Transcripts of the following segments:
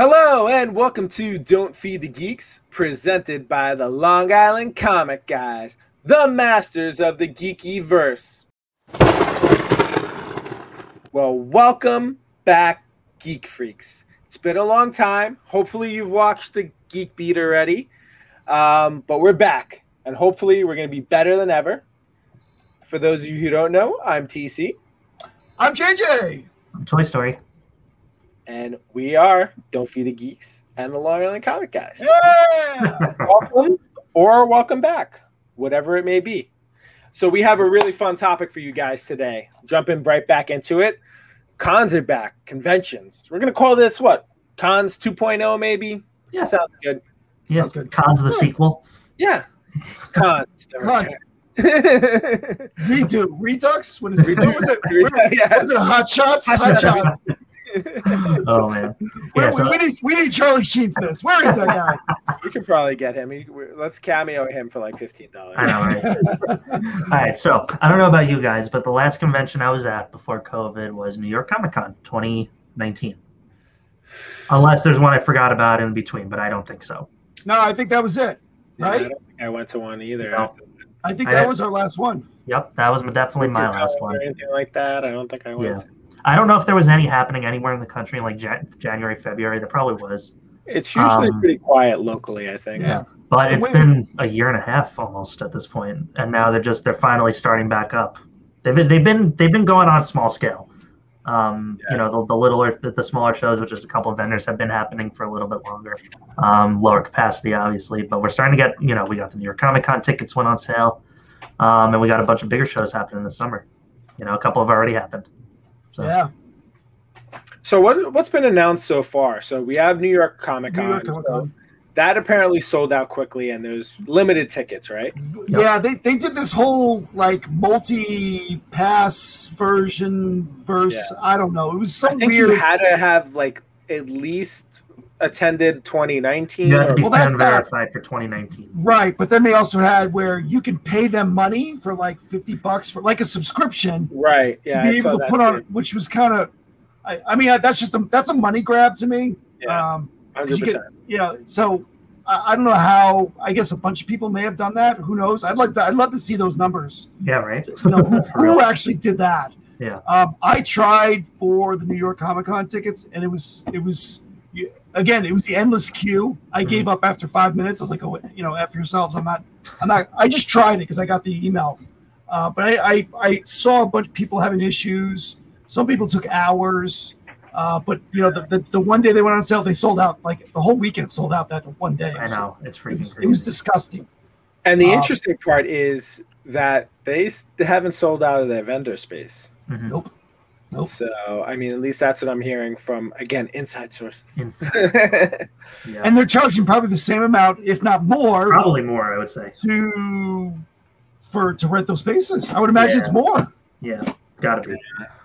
Hello and welcome to Don't Feed the Geeks, presented by the Long Island Comic Guys, the masters of the geeky verse. Well, welcome back, Geek Freaks. It's been a long time. Hopefully, you've watched the Geek Beat already, um, but we're back, and hopefully, we're going to be better than ever. For those of you who don't know, I'm TC, I'm JJ. I'm Toy Story. And we are Don't Feed the Geeks and the Long Island Comic Guys. Yeah. welcome or welcome back, whatever it may be. So we have a really fun topic for you guys today. Jumping right back into it. Cons are back, conventions. We're gonna call this what? Cons 2.0 maybe? Yeah. Sounds good. Yeah. Sounds good. Cons of the sequel. Yeah. Cons. the Cons. Redo. Redux? What is it? What was it? What Yeah. was it? Hot shots? Hot Hot Shots. Shots. Oh man. Where- Yeah, so we, need, we need Charlie Sheen for this. Where is that guy? we could probably get him. He- we- Let's cameo him for like fifteen dollars. I know, right? All right, so I don't know about you guys, but the last convention I was at before COVID was New York Comic Con 2019. Unless there's one I forgot about in between, but I don't think so. No, I think that was it. Yeah, I Right? don't think I went to one either. No. after I think that had- was our last one. Yep, that was definitely my last one. Or anything like that. I don't think I went. Yeah. I don't know if there was any happening anywhere in the country in like Jan- January, February. There probably was, It's usually Um, pretty quiet locally, I think. Yeah. but it's been a year and a half almost at this point, and now they're just they're finally starting back up. They've been they've been they've been going on a small scale. Um, Yeah. You know, the, the littler, the, the smaller shows, which is a couple of vendors, have been happening for a little bit longer. Um, lower capacity, obviously, but we're starting to get. You know, we got the New York Comic Con tickets went on sale, um, and we got a bunch of bigger shows happening this summer. You know, a couple have already happened. So Yeah. So what what's been announced so far? So we have New York Comic Con. That apparently sold out quickly, and there's limited tickets, right? Yeah, they, they did this whole like multi pass version verse. I don't know. It was I think weird. you had to have like at least attended 2019. you have to be Well, that's fan that. verified for 2019. Right, but then they also had where you can pay them money for like fifty bucks for like a subscription right. Yeah. to be saw able to that put on, which was kind of, I, I mean, that's just a that's a money grab to me. Yeah. Um, 'cause you 100%. get- you know, so I, I don't know how. I guess a bunch of people may have done that. Who knows? I'd like to. I'd love to see those numbers. Yeah, right. You know, who, who actually did that? Yeah. Um, I tried for the New York Comic Con tickets, and it was it was you- again it was the endless queue. I Mm-hmm. gave up after five minutes. I was like, oh, you know, after yourselves, I'm not. I'm not. I just tried it because I got the email, uh, but I, I I saw a bunch of people having issues. Some people took hours. Uh, but you know, the, the, the one day they went on sale, they sold out. Like the whole weekend sold out that one day. I So know it's It was, crazy. it was disgusting. And the Um, interesting part is that they they haven't sold out of their vendor space. Mhm. Nope. Nope. So I mean, at least that's what I'm hearing from again inside sources. In- yeah. And they're charging probably the same amount, if not more, Probably more, I would say. to for to rent those spaces. I would imagine it's more. Yeah, it's got to be.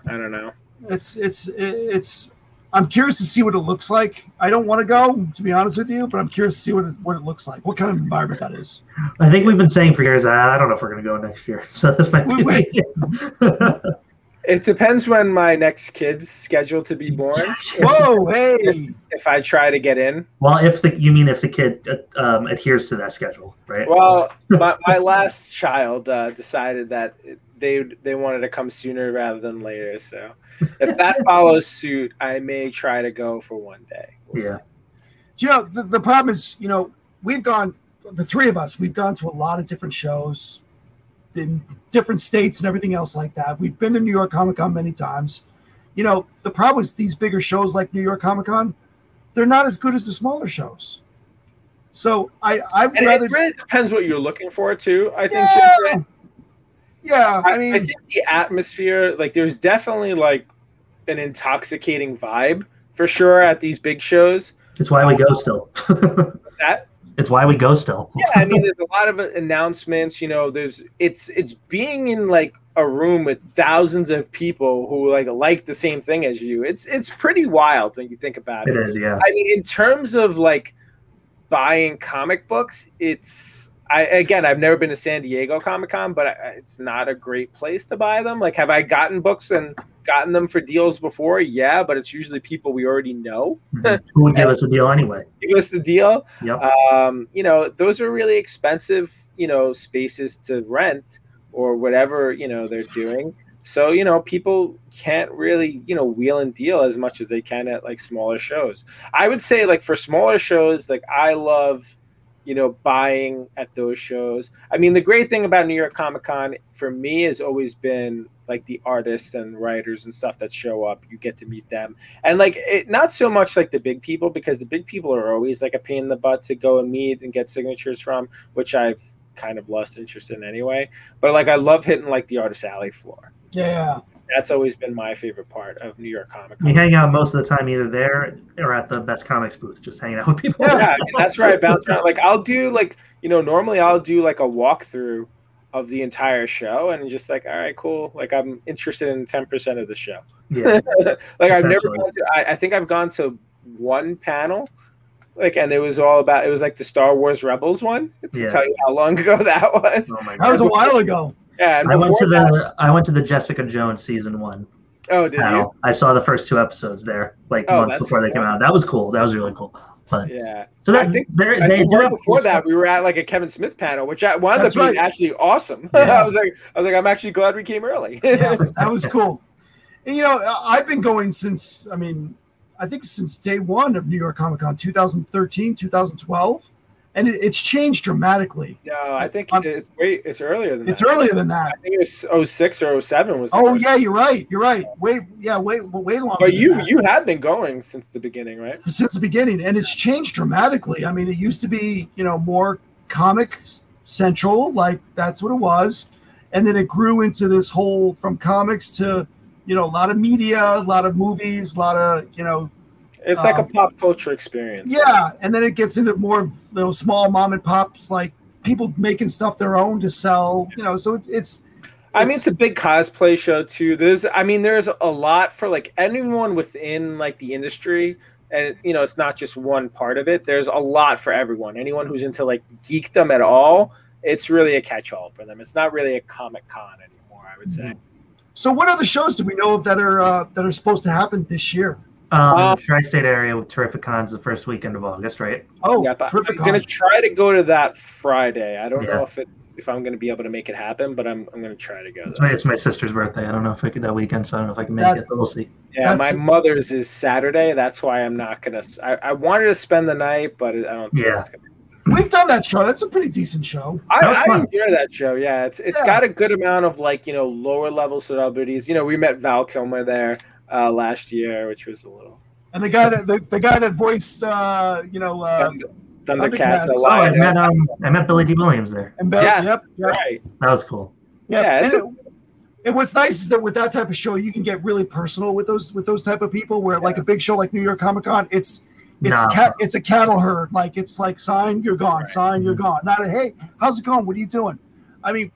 I don't know. It's it's it's. I'm curious to see what it looks like. I don't want to go, to be honest with you, but I'm curious to see what it, what it looks like, what kind of environment that is. I think we've been saying for years. I don't know if we're going to go next year, so this might be. Wait, the It depends when my next kid's scheduled to be born. Whoa, hey! If I try to get in, well, if the you mean if the kid uh, um, adheres to that schedule, right? well, my, my last child uh, decided that they they wanted to come sooner rather than later. So if that follows suit, I may try to go for one day. We'll Yeah. see. You know the, the problem is, you know, we've gone the three of us, we've gone to a lot of different shows in different states and everything else like that. We've been to New York Comic Con many times. You know, the problem is these bigger shows like New York Comic Con, they're not as good as the smaller shows. So I I'd And rather it really depends what you're looking for too. I think. yeah, Ginger. yeah. I, I mean, I think the atmosphere, like, there's definitely like an intoxicating vibe for sure at these big shows. That's why we go still. That it's why we go still. yeah, I mean, there's a lot of announcements. You know, there's it's it's being in like a room with thousands of people who like like the same thing as you. It's it's pretty wild when you think about It it. is, yeah. I mean, in terms of like buying comic books, it's I again, I've never been to San Diego Comic Con, but I, it's not a great place to buy them. Like, have I gotten books and gotten them for deals before? Yeah, but it's usually people we already know. Mhm. Who would give us a deal anyway? Give us the deal. Yep. Um, you know, those are really expensive, you know, spaces to rent or whatever, you know, they're doing. So, you know, people can't really, you know, wheel and deal as much as they can at like smaller shows. I would say like for smaller shows, like I love, you know, buying at those shows. I mean, the great thing about New York Comic Con for me has always been like the artists and writers and stuff that show up. You get to meet them. And like it not so much like the big people because the big people are always like a pain in the butt to go and meet and get signatures from, which I've kind of lost interest in anyway. But like I love hitting like the artist alley floor. Yeah. That's always been my favorite part of New York Comic You Con. hang out most of the time either there or at the best comics booth, just hanging out with people. Yeah. yeah, that's right. I bounce around. Like I'll do like you know normally I'll do like a walkthrough of the entire show and just like all right cool like I'm interested in ten percent of the show. Yeah. like I've never gone to, I, I think I've gone to one panel like and it was all about it was like the Star Wars Rebels one to Yeah. tell you how long ago that was. Oh my That was a while ago. Yeah, and I went to that- the I went to the Jessica Jones season one oh did you? I saw the first two episodes there, like Oh, months that's before they came out. That was cool. That was really cool. But Yeah. so that I think- they're- I they think right before that, stuff. we were at like a Kevin Smith panel, which I wound That's up being right. actually awesome. Yeah. I was like, I was like, I'm actually glad we came early. Yeah, that was cool. And, you know, I've been going since, I mean, I think since day one of New York Comic Con, 2013, 2012. And it, it's changed dramatically. no, I think Um, it's way it's earlier than that. It's that. earlier than that. I think it was 06 or 07 was. Oh, yeah, you're right. You're right. Way, yeah, way, way longer. But you that. you have been going since the beginning, right? since the beginning and it's changed dramatically i mean it used to be you know more comic central like that's what it was and then it grew into this whole from comics to you know a lot of media a lot of movies a lot of you know It's like a Um, pop culture experience. yeah and then it gets into more of you know small mom and pops like people making stuff their own to sell you know so it's it's I mean, it's a big cosplay show too. There's, I mean, there's a lot for like anyone within like the industry, and you know, it's not just one part of it. There's a lot for everyone. Anyone who's into like geekdom at all, it's really a catch-all for them. It's not really a comic con anymore. I would say. so what other shows do we know of that are uh, that are supposed to happen this year Um, Uh, the tri-state area with Terrific Cons the first weekend of August, right? oh yeah, terrific I'm gonna try to go to that Friday. I don't Yeah. know if it if I'm gonna be able to make it happen, but I'm I'm gonna try to go. It's my, it's my sister's birthday. I don't know if I could that weekend, so I don't know if I can make That- it, but we'll see. Yeah, That's- my mother's is Saturday. That's why I'm not gonna. i wanted to spend the night, but I don't. think Yeah. it's gonna we've done that show that's a pretty decent show I, I fun. enjoy that show. Yeah, it's it's Yeah. got a good amount of like you know lower level celebrities. You know, we met Val Kilmer there uh, last year, which was a little and the guy that the, the guy that voiced uh you know uh Thunder, Thundercats. Thundercats. Oh, I met um, I met Billy Dee Williams there. and Bell, Yes, yep, yep. right. That was cool. Yeah, Yeah, and, it's it- and what's nice is that with that type of show, you can get really personal with those with those type of people. Where like a big show like New York Comic Con, it's it's Nah. cat it's a cattle herd. Like it's like sign you're gone, Right. sign you're gone. Not a hey, how's it going? What are you doing? I mean,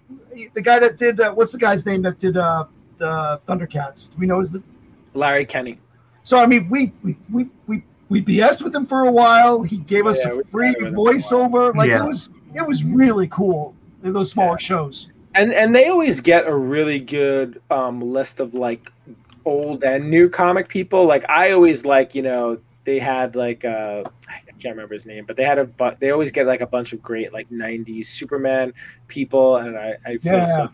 the guy that did uh, what's the guy's name that did uh, the Thundercats? Do we know is the Larry Kenney. so I mean we we we we we BS with him for a while. He gave us Yeah, a free chatted with him for a voiceover. Like Yeah. it was it was really cool in those smaller Yeah. shows. and and they always get a really good um, list of like old and new comic people. Like I always like you know they had like uh, I can't remember his name, but they had a but they always get like a bunch of great like '90s Superman people, and I I feel Yeah. so.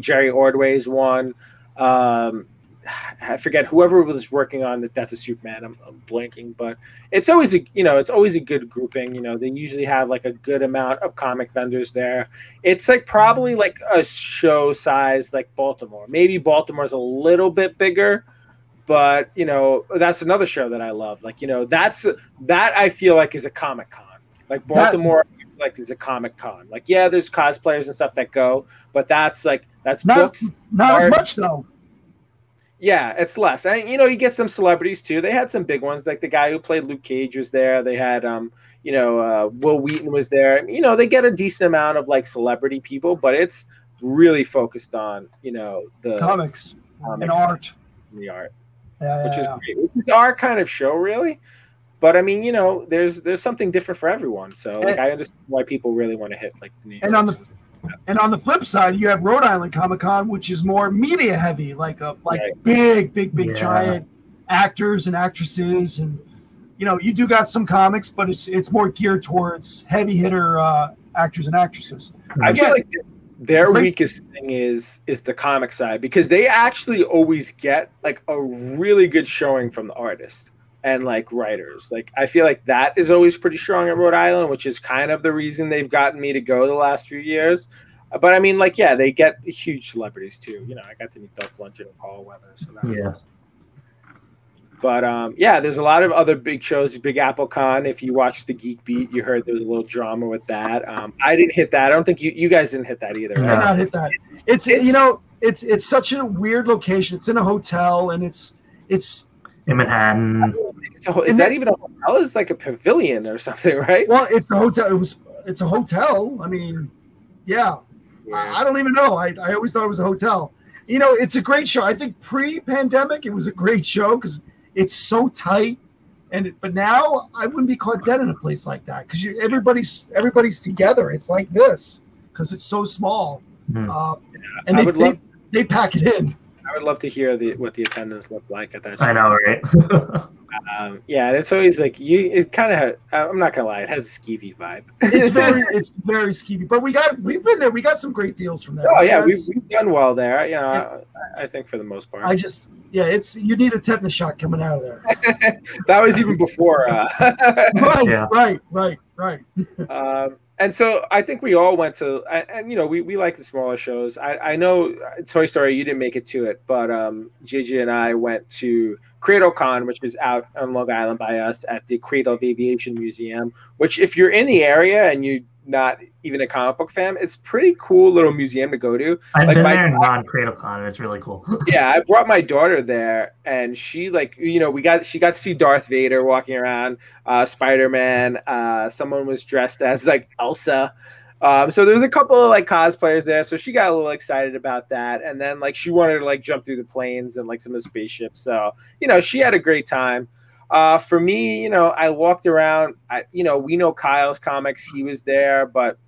Jerry Ordway's one. Um, I forget whoever was working on that. That's a Superman. I'm, I'm blanking, but it's always a you know it's always a good grouping. You know they usually have like a good amount of comic vendors there it's like probably like a show size like Baltimore. Maybe Baltimore's a little bit bigger, but you know that's another show that I love. Like you know that's that I feel like is a comic con. Like That- Baltimore like is a comic con. Like yeah, there's cosplayers and stuff that go, but that's like that's Not books. not as much though. Yeah, it's less. And you know, you get some celebrities too. They had some big ones, like the guy who played Luke Cage was there. They had um, you know, uh, Wil Wheaton was there. You know, they get a decent amount of like celebrity people, but it's really focused on, you know, the Comics and art. and the art, Yeah, which yeah, is yeah. great. Which is our kind of show, really. But I mean, you know, there's there's something different for everyone. So like And- I understand why people really want to hit like the New And on the. And on the flip side, you have Rhode Island Comic Con, which is more media heavy, like a like Right. big, big, big Yeah. giant actors and actresses, and you know, you do got some comics, but it's it's more geared towards heavy hitter uh, actors and actresses. I feel like their Like- weakest thing is is the comic side because they actually always get like a really good showing from the artist and like writers. Like I feel like that is always pretty strong at Rhode Island, which is kind of the reason they've gotten me to go the last few years. But I mean, like, yeah, they get huge celebrities too. You know, I got to meet Dolph Lundgren and Paul Weather, so that was Yeah. awesome. But um, yeah, there's a lot of other big shows. Big Apple Con. If you watch the Geek Beat, you heard there was a little drama with that. Um, I didn't hit that. I don't think you you guys didn't hit that either. I did not hit that. It's, It's- you know, it's it's such a weird location. It's in a hotel, and it's it's in Manhattan. So is And that then- even a hotel? It's like a pavilion or something, right? well, it's a hotel. It was it's a hotel. I mean, yeah. I, I don't even know. I, I always thought it was a hotel. You know, it's a great show. I think pre-pandemic, it was a great show because it's so tight. And but now I wouldn't be caught dead in a place like that because everybody's everybody's together. It's like this because it's so small. Hmm. Uh, and I they, they, love- they pack it in. I would love to hear the what the attendance looked like at that. Show. I know, right? Um, yeah, and it's always like you. It kind of. I'm not gonna lie. It has a skeevy vibe. It's very it's very skeevy. But we got we've been there. We got some great deals from there. Oh yeah, we've, we've done well there. You know, I, I think for the most part. I just yeah, it's you need a tetanus shot coming out of there. that was even before. Uh, right, Yeah. right, right, right. um, and so I think we all went to, and, you know, we, we like the smaller shows. I, I know uh, Toy Story, you didn't make it to it, but um, JJ and I went to CradleCon, which is out on Long Island by us at the Cradle of Aviation Museum. Which, if you're in the area and you're not even a comic book fan, it's pretty cool little museum to go to. I've Like been my- there in non-cradle con, it's really cool. yeah, I brought my daughter there, and she like you know we got she got to see Darth Vader walking around, uh, Spider Man. Uh, someone was dressed as like Elsa. Um, so there was a couple of like cosplayers there, so she got a little excited about that, and then like she wanted to like jump through the planes and like some of the spaceships. So you know she had a great time. Uh, for me, you know, I walked around. I, you know, we know Kyle's comics; he was there, but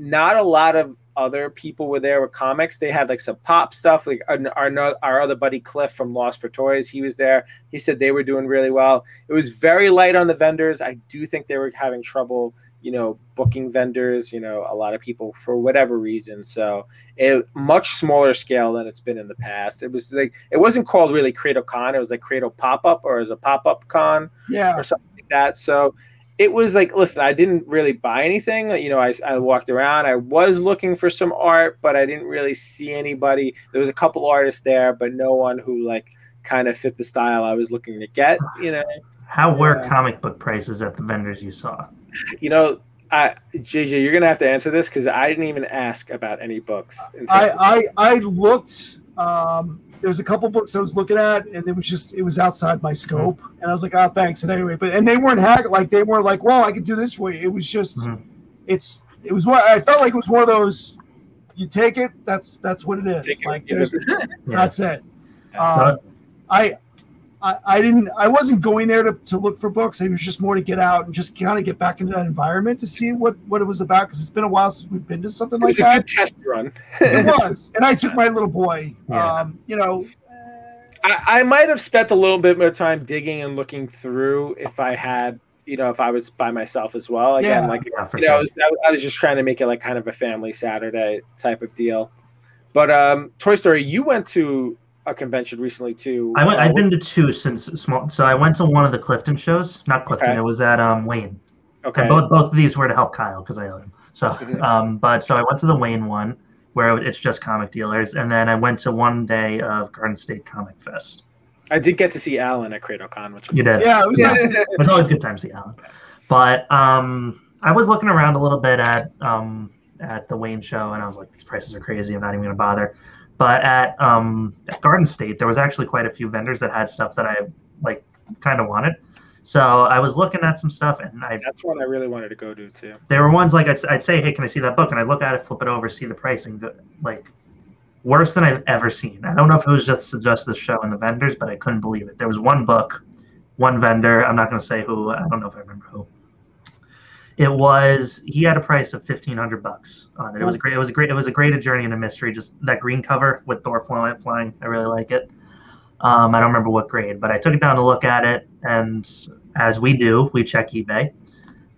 not a lot of other people were there with comics. They had like some pop stuff. Like our our, our other buddy Cliff from Lost for Toys, he was there. He said they were doing really well. It was very light on the vendors. I do think they were having trouble, you know, booking vendors. You know, a lot of people for whatever reason. So it much smaller scale than it's been in the past. It was like it wasn't called really Cradle Con. It was like Cradle Pop Up or as a pop up con Yeah. or something like that. So it was like, listen, I didn't really buy anything. You know, I, I walked around. I was looking for some art, but I didn't really see anybody. There was a couple artists there, but no one who like kind of fit the style I was looking to get. You know, How were Yeah. comic book prices at the vendors you saw? you know. I, JJ, you're gonna have to answer this because I didn't even ask about any books. I, I I looked. Um, there was a couple books I was looking at, and it was just it was outside my scope, and I was like, "Oh, thanks." And anyway, but and they weren't hack like they weren't like, "Well, I could do this for you." It was just, Mhm. it's it was what I felt like it was one of those. You take it. That's that's what it is. Take like there's, that's it. Um, I, I I didn't I wasn't going there to, to look for books. It was just more to get out and just kind of get back into that environment to see what what it was about because it's been a while since we've been to something like that. it like was a that. good test run. It was, and I took my little boy. Yeah. Um, you know, I, I might have spent a little bit more time digging and looking through if I had, you know, if I was by myself as well. Again, Yeah. like Yeah, for you know, I was, I, I was just trying to make it like kind of a family Saturday type of deal. But um, Toy Story, you went to a convention recently too. I went. Uh, I've been to two since small. So I went to one of the Clifton shows. Not Clifton. Okay. It was at um, Wayne. okay. And both both of these were to help Kyle because I owed him. So, Mhm. um, but so I went to the Wayne one where it's just comic dealers, and then I went to one day of Garden State Comic Fest. I did get to see Alan at CradleCon, which was You did. yeah, it was nice. It was always good time to see Alan. But um, I was looking around a little bit at um, at the Wayne show, and I was like, these prices are crazy. I'm not even going to bother. But at, um, at Garden State, there was actually quite a few vendors that had stuff that I like kind of wanted. So I was looking at some stuff, and I That's one I really wanted to go to too. there were ones like I'd, I'd say, hey, can I see that book? And I'd look at it, flip it over, see the pricing, go- like worse than I've ever seen. I don't know if it was just just the show and the vendors, but I couldn't believe it. There was one book, one vendor. I'm not going to say who. I don't know if I remember who. It was he had a price of fifteen hundred bucks on it. It was a great. It was a great. It was a great Journey into Mystery. Just that green cover with Thor flying. flying I really like it. Um, I don't remember what grade, but I took it down to look at it, and as we do, we check eBay.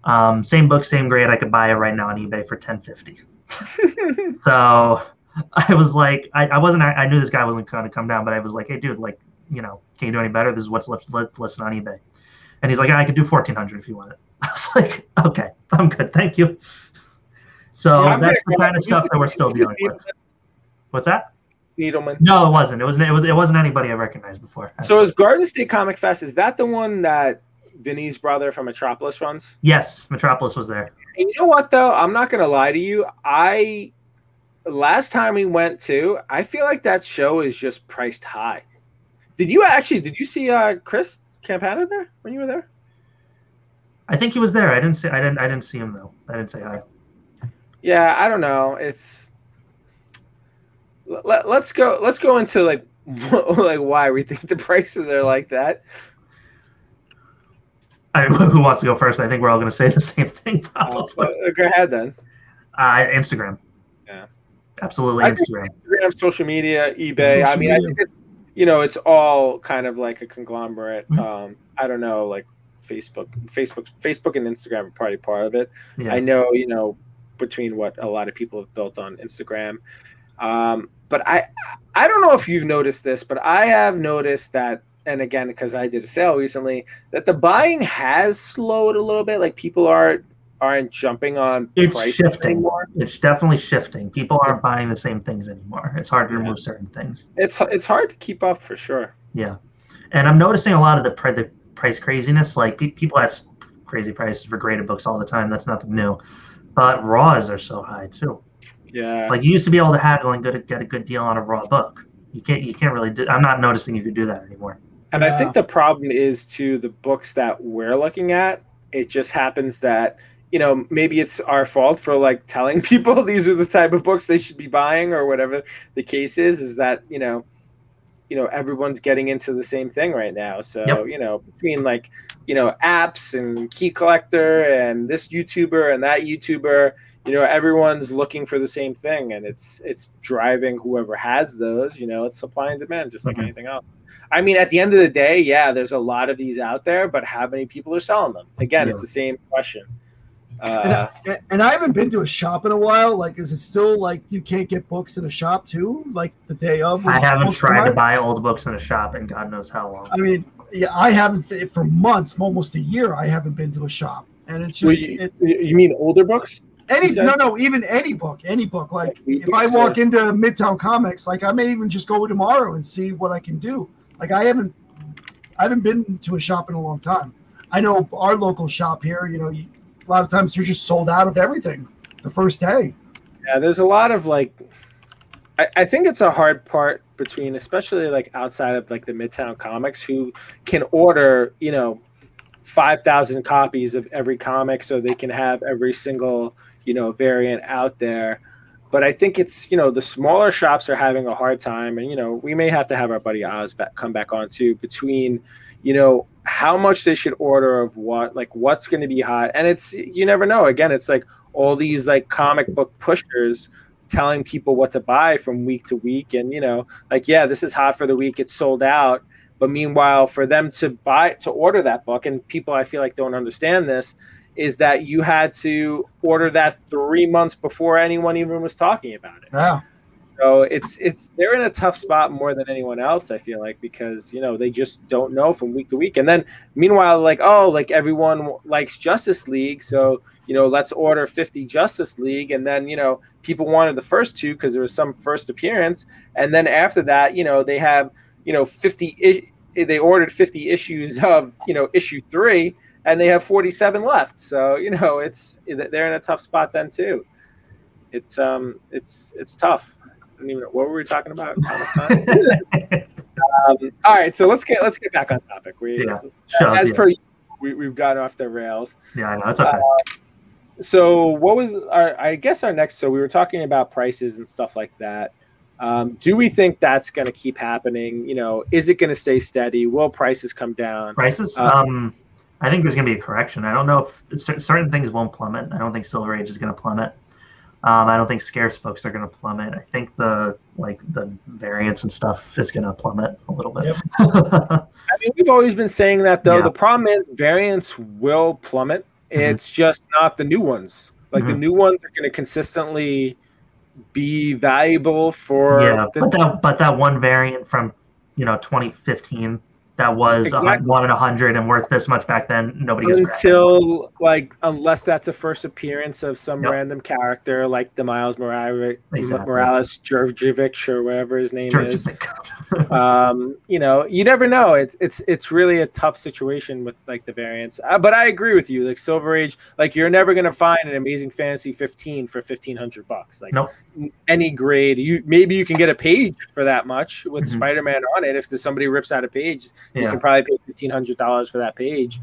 Um, same book, same grade. I could buy it right now on eBay for ten fifty. so I was like, I, I wasn't. I, I knew this guy wasn't going to come down, but I was like, hey, dude, like, you know, can you do any better? This is what's left, listed on eBay. And he's like, I could do fourteen hundred if you want it. I was like, okay, I'm good, thank you. So yeah, that's the kind of stuff that we're still dealing with. What's that? Needleman. No, it wasn't. It was it was it wasn't anybody I recognized before. So is Garden State Comic Fest? Is that the one that Vinny's brother from Metropolis runs? Yes, Metropolis was there. And you know what though? I'm not gonna lie to you. I last time we went to, I feel like that show is just priced high. Did you actually? Did you see uh, Chris Campana there when you were there? I think he was there. I didn't see. I didn't. I didn't see him though. I didn't say hi. Yeah, I don't know. It's let, us go. Let's go into like like why we think the prices are like that. I, who wants to go first? I think we're all going to say the same thing. Probably. Uh, go ahead then. Uh, Instagram. Yeah. Absolutely, Instagram. Instagram, social media, eBay. Social I mean, media. I think it's you know it's all kind of like a conglomerate. Mm-hmm. Um, I don't know, like Facebook, Facebook, Facebook, and Instagram are probably part of it. Yeah. I know, you know, between what a lot of people have built on Instagram. Um, but I, I don't know if you've noticed this, but I have noticed that, and again, because I did a sale recently, that the buying has slowed a little bit. Like people aren't aren't jumping on it's shifting anymore. It's definitely shifting. People aren't buying the same things anymore. It's hard to yeah. remove certain things. It's it's hard to keep up for sure. Yeah, and I'm noticing a lot of the the price craziness. Like pe- people ask crazy prices for graded books all the time. That's nothing new. But raws are so high too. Yeah. Like you used to be able to haggle and get a, get a good deal on a raw book. You can't you can't really do. I'm not noticing you could do that anymore. And yeah. I think the problem is to the books that we're looking at. It just happens that you know maybe it's our fault for like telling people these are the type of books they should be buying or whatever the case is. Is that you know you know everyone's getting into the same thing right now so yep. you know between like you know apps and key collector and this youtuber and that youtuber you know everyone's looking for the same thing and it's it's driving whoever has those you know it's supply and demand just like mm-hmm. anything else i mean at the end of the day yeah there's a lot of these out there but how many people are selling them again yeah. it's the same question uh, and, I, and, I, haven't been to a shop in a while. Like, is it still like you can't get books in a shop too? Like the day of? I haven't tried to buy old books in a shop in God knows how long. I mean, yeah, I haven't for months, almost a year. I haven't been to a shop, and it's just. you, it, you mean older books? Any no no even any book any book like if I walk into Midtown Comics like I may even just go tomorrow and see what I can do like I haven't I haven't been to a shop in a long time I know our local shop here you know a lot of times you're just sold out of everything the first day. Yeah, there's a lot of like, I, I think it's a hard part between, especially like outside of like the Midtown Comics, who can order, you know, 5,000 copies of every comic so they can have every single, you know, variant out there. But I think it's, you know, the smaller shops are having a hard time. And, you know, we may have to have our buddy Oz back, come back on too between, you know, how much they should order of what, like what's going to be hot. And it's, you never know. Again, it's like all these like comic book pushers telling people what to buy from week to week. And, you know, like, yeah, this is hot for the week. It's sold out. But meanwhile, for them to buy, to order that book, and people I feel like don't understand this, is that you had to order that three months before anyone even was talking about it. Yeah. So it's it's they're in a tough spot more than anyone else. I feel like because you know they just don't know from week to week. And then meanwhile, like oh, like everyone likes Justice League, so you know let's order 50 Justice League, and then you know people wanted the first two because there was some first appearance, and then after that, you know they have you know 50 they ordered 50 issues of you know issue three, and they have 47 left. So you know it's they're in a tough spot then too. It's um it's it's tough I don't even know what were we talking about. um, all right, so let's get let's get back on topic. We yeah, sure, as yeah. per we, we've gotten off the rails. Yeah, I know it's okay. Uh, so what was our? I guess our next. So we were talking about prices and stuff like that. Um, do we think that's going to keep happening? You know, is it going to stay steady? Will prices come down? Prices? Uh, um, I think there's going to be a correction. I don't know if certain things won't plummet. I don't think Silver Age is going to plummet. Um, I don't think scarce books are going to plummet. I think the like the variants and stuff is going to plummet a little bit. Yep. I mean, we've always been saying that though. Yeah. The problem is variants will plummet. Mm-hmm. It's just not the new ones. Like mm-hmm. the new ones are going to consistently be valuable for. Yeah, the- but that but that one variant from you know 2015 that was exactly. one in a hundred and worth this much back then. Nobody until like unless that's a first appearance of some yep. random character like the Miles Morales, exactly. Morales Jurjevic or whatever his name is. um, you know, you never know. It's it's it's really a tough situation with like the variants. Uh, but I agree with you. Like Silver Age, like you're never gonna find an Amazing Fantasy 15 for 1500 bucks. Like nope. any grade, you maybe you can get a page for that much with mm-hmm. Spider-Man on it if there's somebody rips out a page yeah. You can probably pay fifteen hundred dollars for that page,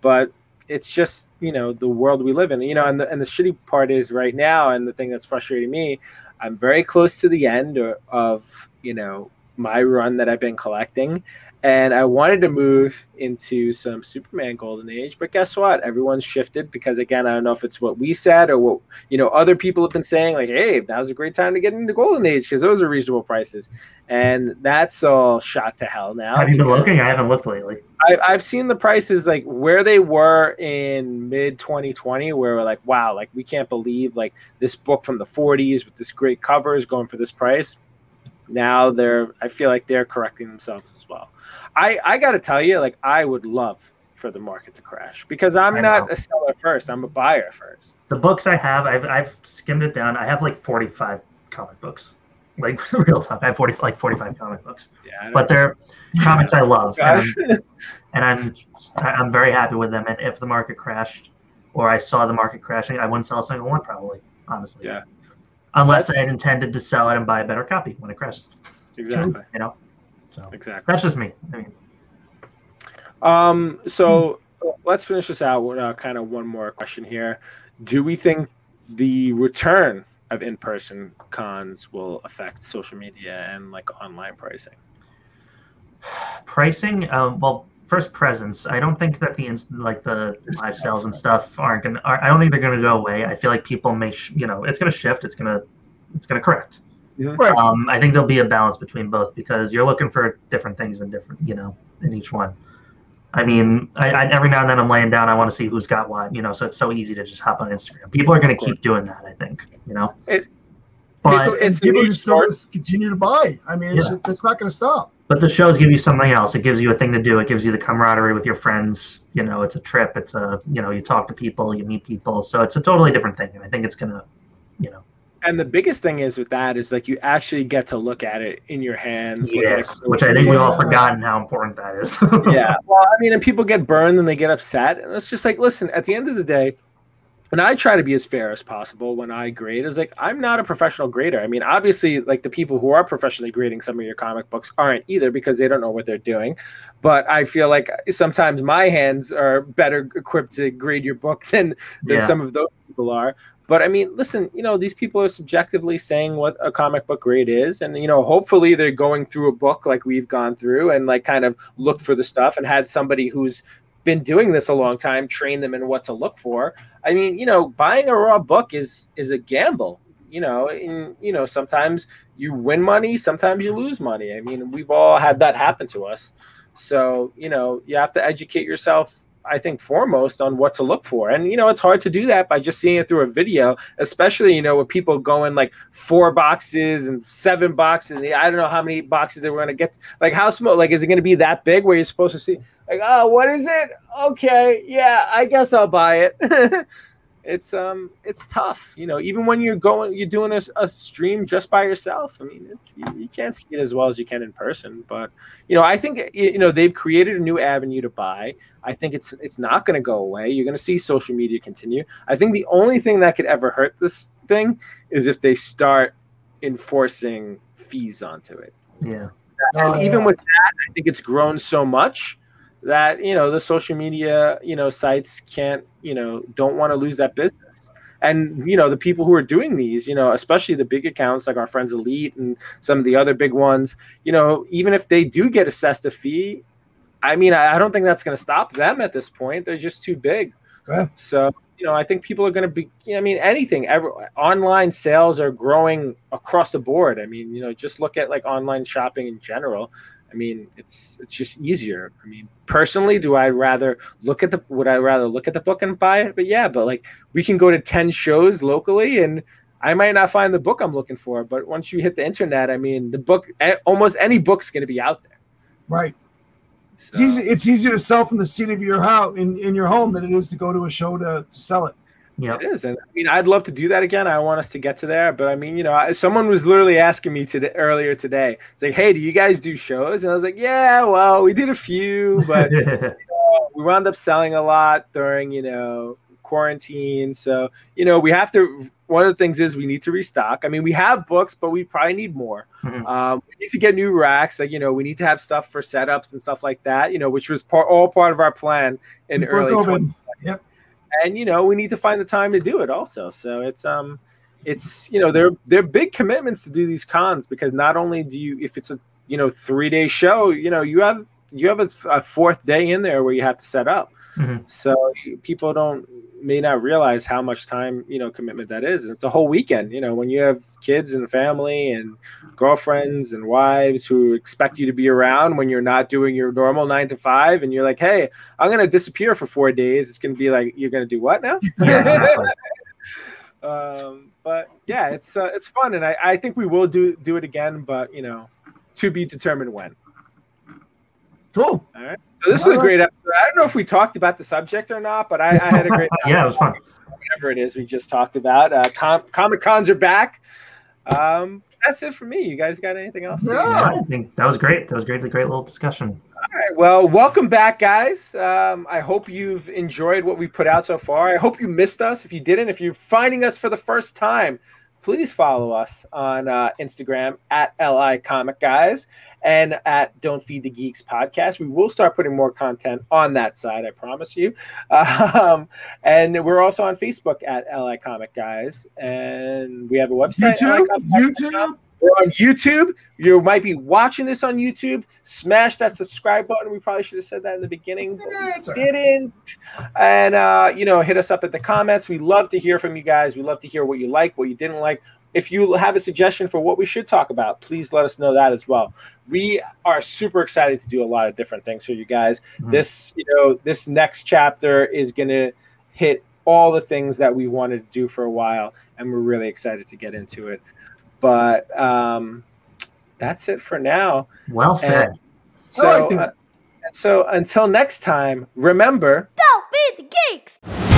but it's just you know the world we live in. You know, and the and the shitty part is right now, and the thing that's frustrating me, I'm very close to the end uh, of you know my run that I've been collecting, and I wanted to move into some Superman Golden Age, but guess what? Everyone's shifted because again, I don't know if it's what we said or what you know other people have been saying, like, "Hey, that was a great time to get into Golden Age because those are reasonable prices," and that's all shot to hell now. Have you been looking? I haven't looked lately. I, I've seen the prices like where they were in mid 2020, where we're like, "Wow, like we can't believe like this book from the 40s with this great cover is going for this price." Now they're I feel like they're correcting themselves as well. I I got to tell you, like I would love for the market to crash because I'm I not know. a seller first. I'm a buyer first. The books I have, I've I've skimmed it down. I have like 45 comic books. Like real talk, I have 40 like 45 comic books. Yeah, but they're comics I love, and, and I'm I'm very happy with them. And if the market crashed, or I saw the market crashing, I wouldn't sell a single one probably. Honestly. Yeah unless that's, I intended to sell it and buy a better copy when it crashes. Exactly. You know. So exactly. That's just me. I mean. Um. So hmm. let's finish this out with uh, kind of one more question here. Do we think the return of in-person cons will affect social media and like online pricing? Pricing, um, well, first presence. I don't think that the like the live sales and stuff aren't gonna. Are, I don't think they're gonna go away. I feel like people may, sh- you know, it's gonna shift. It's gonna, it's gonna correct. Yeah. Um, I think there'll be a balance between both because you're looking for different things in different, you know, in each one. I mean, I, I, every now and then I'm laying down. I want to see who's got what, you know. So it's so easy to just hop on Instagram. People are going to keep doing that. I think, you know. It, but it's, it's people just continue to buy. I mean, yeah. it's, it's not going to stop. But the shows give you something else. It gives you a thing to do. It gives you the camaraderie with your friends. You know, it's a trip. It's a you know, you talk to people, you meet people. So it's a totally different thing, and I think it's gonna, you know. And the biggest thing is with that is like you actually get to look at it in your hands. Yes, which I think we've all forgotten how important that is. yeah. Well, I mean, and people get burned and they get upset, and it's just like, listen, at the end of the day, and I try to be as fair as possible when I grade. Is like I'm not a professional grader. I mean, obviously, like the people who are professionally grading some of your comic books aren't either because they don't know what they're doing. But I feel like sometimes my hands are better equipped to grade your book than than yeah. some of those people are. But I mean, listen, you know, these people are subjectively saying what a comic book grade is, and you know, hopefully they're going through a book like we've gone through and like kind of looked for the stuff and had somebody who's been doing this a long time train them in what to look for i mean you know buying a raw book is is a gamble you know and you know sometimes you win money sometimes you lose money. I mean we've all had that happen to us. So you know you have to educate yourself I think foremost on what to look for. And you know, it's hard to do that by just seeing it through a video, especially you know with people going like four boxes and seven boxes. I don't know how many boxes they were going to get. Like how small? Like is it going to be that big where you're supposed to see? like, oh, what is it? Okay, yeah, I guess I'll buy it. it's um, it's tough, you know. Even when you're going, you're doing a, a stream just by yourself. I mean, it's you, you, can't see it as well as you can in person. But you know, I think you know they've created a new avenue to buy. I think it's it's not going to go away. You're going to see social media continue. I think the only thing that could ever hurt this thing is if they start enforcing fees onto it. Yeah. And oh, even yeah. with that, I think it's grown so much that you know the social media you know sites can't you know don't want to lose that business and you know the people who are doing these you know especially the big accounts like our friends elite and some of the other big ones you know even if they do get assessed a fee I mean, I, I don't think that's going to stop them at this point. They're just too big. Yeah. So you know, I think people are going to be. you know, I mean, anything. Ever online sales are growing across the board. I mean, you know, just look at like online shopping in general. I mean, it's it's just easier. I mean, personally, do I rather look at the would I rather look at the book and buy it? But yeah, but like we can go to 10 shows locally and I might not find the book I'm looking for, but once you hit the internet, I mean, the book almost any book's going to be out there. Right. So. It's easy it's easier to sell from the seat of your house in, in your home than it is to go to a show to, to sell it. Yeah, it is, and I mean, I'd love to do that again. I want us to get to there, but I mean, you know, someone was literally asking me today earlier today. It's like, hey, do you guys do shows? And I was like, yeah, well, we did a few, but you know, we wound up selling a lot during, you know, quarantine. So, you know, we have to. One of the things is we need to restock. I mean, we have books, but we probably need more. Mm-hmm. Um, we need to get new racks. Like, you know, we need to have stuff for setups and stuff like that. You know, which was part all part of our plan in Before early. 20- yep and you know we need to find the time to do it also. So it's um it's you know they're they're big commitments to do these cons because not only do you if it's a you know three day show you know you have you have a, a fourth day in there where you have to set up mm-hmm. so people don't may not realize how much time you know commitment that is. It's a whole weekend. You know, when you have kids and family and girlfriends and wives who expect you to be around when you're not doing your normal nine to five, and you're like, "Hey, I'm gonna disappear for four days." It's gonna be like, "You're gonna do what now?" um, but yeah, it's uh, it's fun, and I, I think we will do do it again, but you know, to be determined when. Cool. All right. So this is a great episode. I don't know if we talked about the subject or not, but I, I had a great yeah, it was fun. Whatever it is we just talked about. Uh, com- Comic cons are back. Um, that's it for me. You guys got anything else? No, I think that was great. That was great. A great little discussion. All right. Well, welcome back, guys. Um, I hope you've enjoyed what we put out so far. I hope you missed us. If you didn't, if you're finding us for the first time, please follow us on uh, Instagram at LI Comic Guys and at Don't Feed the Geeks podcast. We will start putting more content on that side, I promise you. Um, and we're also on Facebook at LI Comic Guys, and we have a website. YouTube. YouTube. We're on YouTube. You might be watching this on YouTube. Smash that subscribe button. We probably should have said that in the beginning, but we didn't. And uh, you know, hit us up at the comments. We love to hear from you guys. We love to hear what you like, what you didn't like. If you have a suggestion for what we should talk about, please let us know that as well. We are super excited to do a lot of different things for you guys. Mm-hmm. This, you know, this next chapter is going to hit all the things that we wanted to do for a while, and we're really excited to get into it. But um, that's it for now. Well said. And so, uh, so until next time, remember. Don't be the geeks.